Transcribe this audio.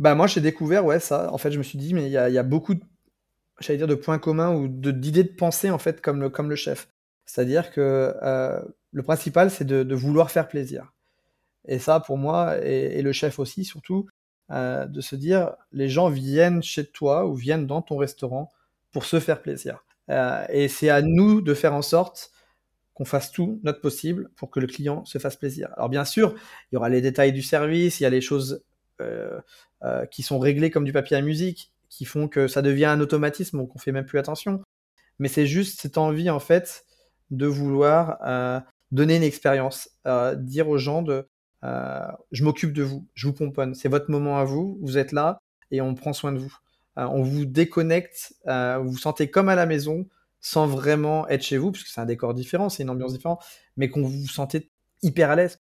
Bah, moi, j'ai découvert, ouais, ça. En fait, je me suis dit: «Mais il y a beaucoup d» j'allais dire de points communs ou de d'idées de pensée, en fait, comme le comme le chef. C'est-à-dire que, heu, le principal, c'est de de vouloir faire plaisir et ça, pour moi et le chef aussi, surtout, heu, de se dire: «Les gens viennent chez toi ou viennent dans ton restaurant pour se faire plaisir», heu et c'est à nous de faire en sorte qu'on fasse tout notre possible pour que le client se fasse plaisir. Alors bien sûr, il y aura les détails du service, il y a les choses, qui sont réglées comme du papier à musique, qui font que ça devient un automatisme, donc on fait même plus attention. Mais c'est juste cette envie, en fait, de vouloir, heu, donner une expérience, dire aux gens de, «Je m'occupe de vous, je vous pomponne, c'est votre moment à vous, vous êtes là et on prend soin de vous». On vous déconnecte, vous vous sentez comme à la maison, sans vraiment être chez vous, puisque c'est un décor différent, c'est une ambiance différente, mais qu'on vous sentez hyper à l'aise.